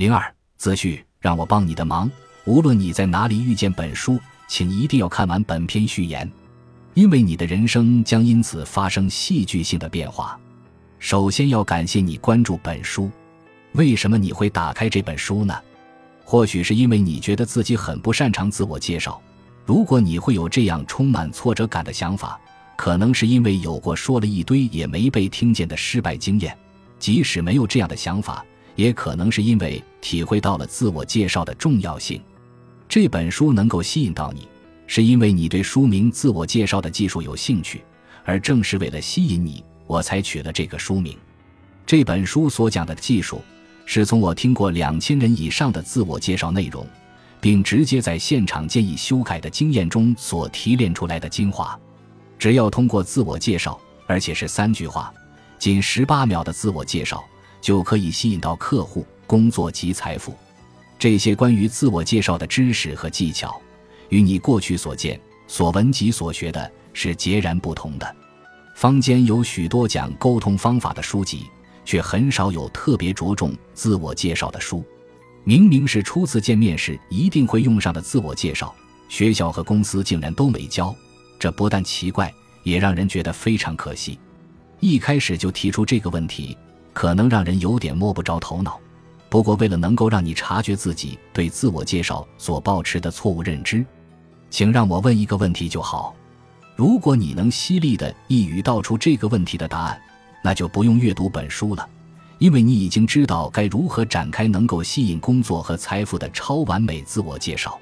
零二自序，让我帮你的忙。无论你在哪里遇见本书，请一定要看完本篇序言，因为你的人生将因此发生戏剧性的变化。首先要感谢你关注本书。为什么你会打开这本书呢？或许是因为你觉得自己很不擅长自我介绍。如果你会有这样充满挫折感的想法，可能是因为有过说了一堆也没被听见的失败经验。即使没有这样的想法，也可能是因为体会到了自我介绍的重要性。这本书能够吸引到你，是因为你对书名自我介绍的技术有兴趣，而正是为了吸引你，我才取了这个书名。这本书所讲的技术，是从我听过两千人以上的自我介绍内容，并直接在现场建议修改的经验中所提炼出来的精华。只要通过自我介绍，而且是三句话，仅十八秒的自我介绍，就可以吸引到客户、工作及财富。这些关于自我介绍的知识和技巧，与你过去所见、所闻及所学的是截然不同的。坊间有许多讲沟通方法的书籍，却很少有特别着重自我介绍的书。明明是初次见面时一定会用上的自我介绍，学校和公司竟然都没教，这不但奇怪，也让人觉得非常可惜。一开始就提出这个问题，可能让人有点摸不着头脑。不过，为了能够让你察觉自己对自我介绍所抱持的错误认知，请让我问一个问题就好。如果你能犀利的一语道出这个问题的答案，那就不用阅读本书了，因为你已经知道该如何展开能够吸引工作和财富的超完美自我介绍。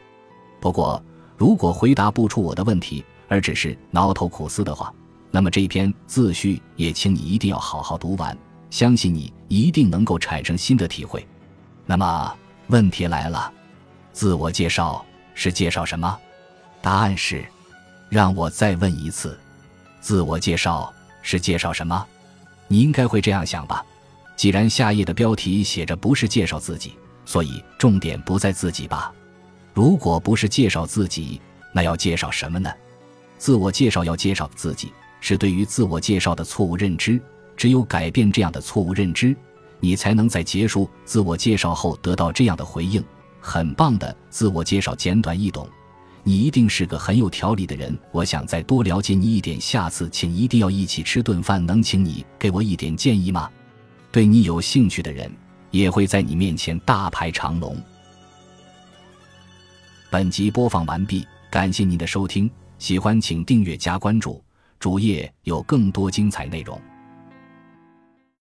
不过，如果回答不出我的问题，而只是挠头苦思的话，那么这篇自序也请你一定要好好读完，相信你一定能够产生新的体会。那么问题来了，自我介绍是介绍什么？答案是，让我再问一次，自我介绍是介绍什么？你应该会这样想吧？既然下页的标题写着不是介绍自己，所以重点不在自己吧？如果不是介绍自己，那要介绍什么呢？自我介绍要介绍自己，是对于自我介绍的错误认知。只有改变这样的错误认知。你才能在结束自我介绍后得到这样的回应：很棒的自我介绍，简短易懂。你一定是个很有条理的人。我想再多了解你一点，下次请一定要一起吃顿饭。能请你给我一点建议吗？对你有兴趣的人也会在你面前大排长龙。本集播放完毕，感谢您的收听。喜欢请订阅加关注，主页有更多精彩内容。